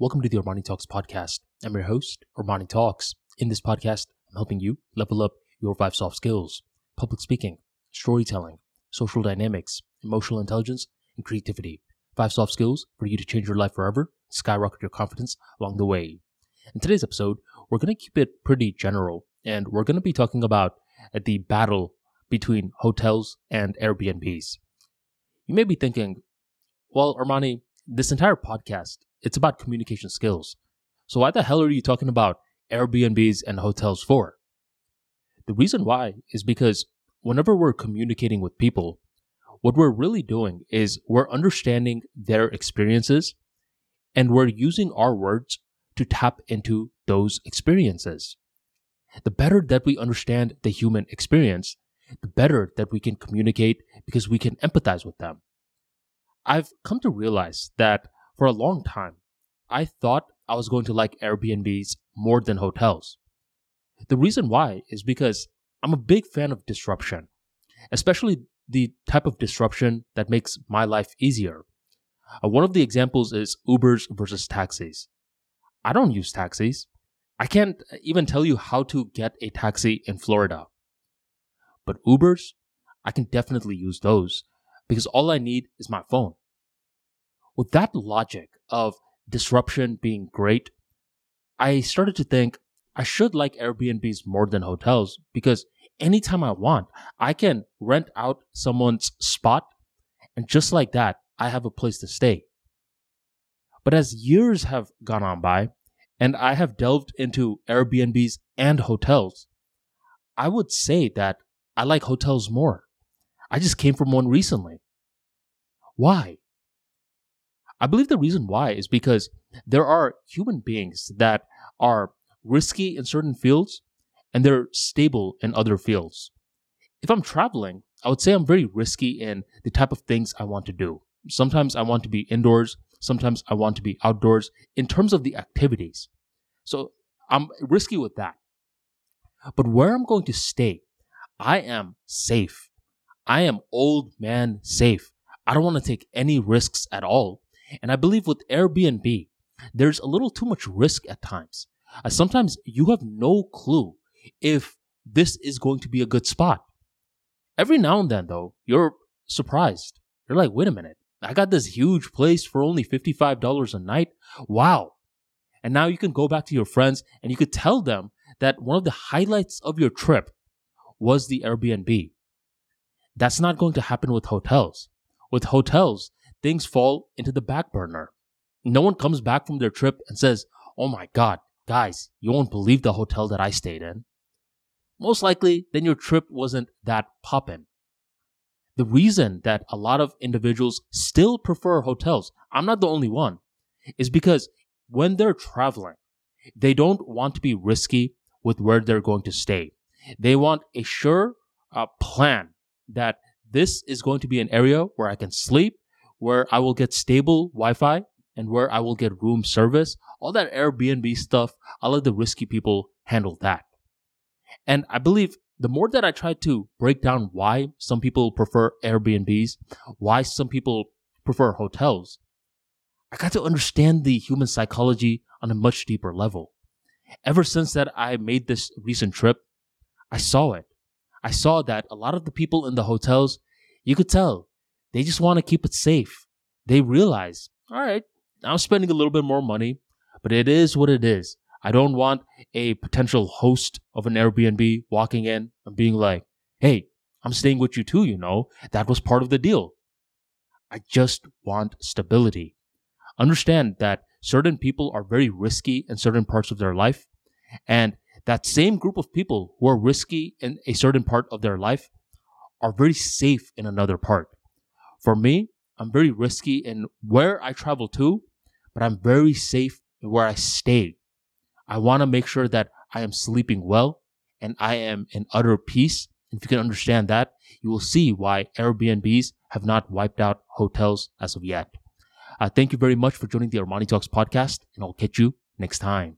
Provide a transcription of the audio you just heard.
Welcome to the Armani Talks podcast. I'm your host, Armani Talks. In this podcast, I'm helping you level up your five soft skills public speaking, storytelling, social dynamics, emotional intelligence, and creativity. Five soft skills for you to change your life forever, skyrocket your confidence along the way. In today's episode, we're going to keep it pretty general, and we're going to be talking about the battle between hotels and Airbnbs. You may be thinking, well, Armani, this entire podcast, it's about communication skills. So why the hell are you talking about Airbnbs and hotels for? The reason why is because whenever we're communicating with people, what we're really doing is we're understanding their experiences and we're using our words to tap into those experiences. The better that we understand the human experience, the better that we can communicate because we can empathize with them. I've come to realize that for a long time, I thought I was going to like Airbnbs more than hotels. The reason why is because I'm a big fan of disruption, especially the type of disruption that makes my life easier. Uh, one of the examples is Ubers versus taxis. I don't use taxis. I can't even tell you how to get a taxi in Florida. But Ubers, I can definitely use those because all I need is my phone. With that logic of disruption being great, I started to think I should like Airbnbs more than hotels because anytime I want, I can rent out someone's spot and just like that, I have a place to stay. But as years have gone on by and I have delved into Airbnbs and hotels, I would say that I like hotels more. I just came from one recently. Why? I believe the reason why is because there are human beings that are risky in certain fields and they're stable in other fields. If I'm traveling, I would say I'm very risky in the type of things I want to do. Sometimes I want to be indoors, sometimes I want to be outdoors in terms of the activities. So I'm risky with that. But where I'm going to stay, I am safe. I am old man safe. I don't want to take any risks at all. And I believe with Airbnb, there's a little too much risk at times. Uh, sometimes you have no clue if this is going to be a good spot. Every now and then, though, you're surprised. You're like, wait a minute, I got this huge place for only $55 a night. Wow. And now you can go back to your friends and you could tell them that one of the highlights of your trip was the Airbnb. That's not going to happen with hotels. With hotels, things fall into the back burner. No one comes back from their trip and says, Oh my God, guys, you won't believe the hotel that I stayed in. Most likely, then your trip wasn't that poppin'. The reason that a lot of individuals still prefer hotels, I'm not the only one, is because when they're traveling, they don't want to be risky with where they're going to stay. They want a sure uh, plan that this is going to be an area where I can sleep, where I will get stable Wi Fi, and where I will get room service. All that Airbnb stuff, I'll let the risky people handle that. And I believe the more that I try to break down why some people prefer Airbnbs, why some people prefer hotels, I got to understand the human psychology on a much deeper level. Ever since that I made this recent trip, I saw it. I saw that a lot of the people in the hotels, you could tell they just want to keep it safe. They realize, all right, I'm spending a little bit more money, but it is what it is. I don't want a potential host of an Airbnb walking in and being like, hey, I'm staying with you too, you know. That was part of the deal. I just want stability. Understand that certain people are very risky in certain parts of their life. And that same group of people who are risky in a certain part of their life are very safe in another part. For me, I'm very risky in where I travel to, but I'm very safe in where I stay. I want to make sure that I am sleeping well and I am in utter peace. If you can understand that, you will see why Airbnbs have not wiped out hotels as of yet. Uh, thank you very much for joining the Armani Talks podcast, and I'll catch you next time.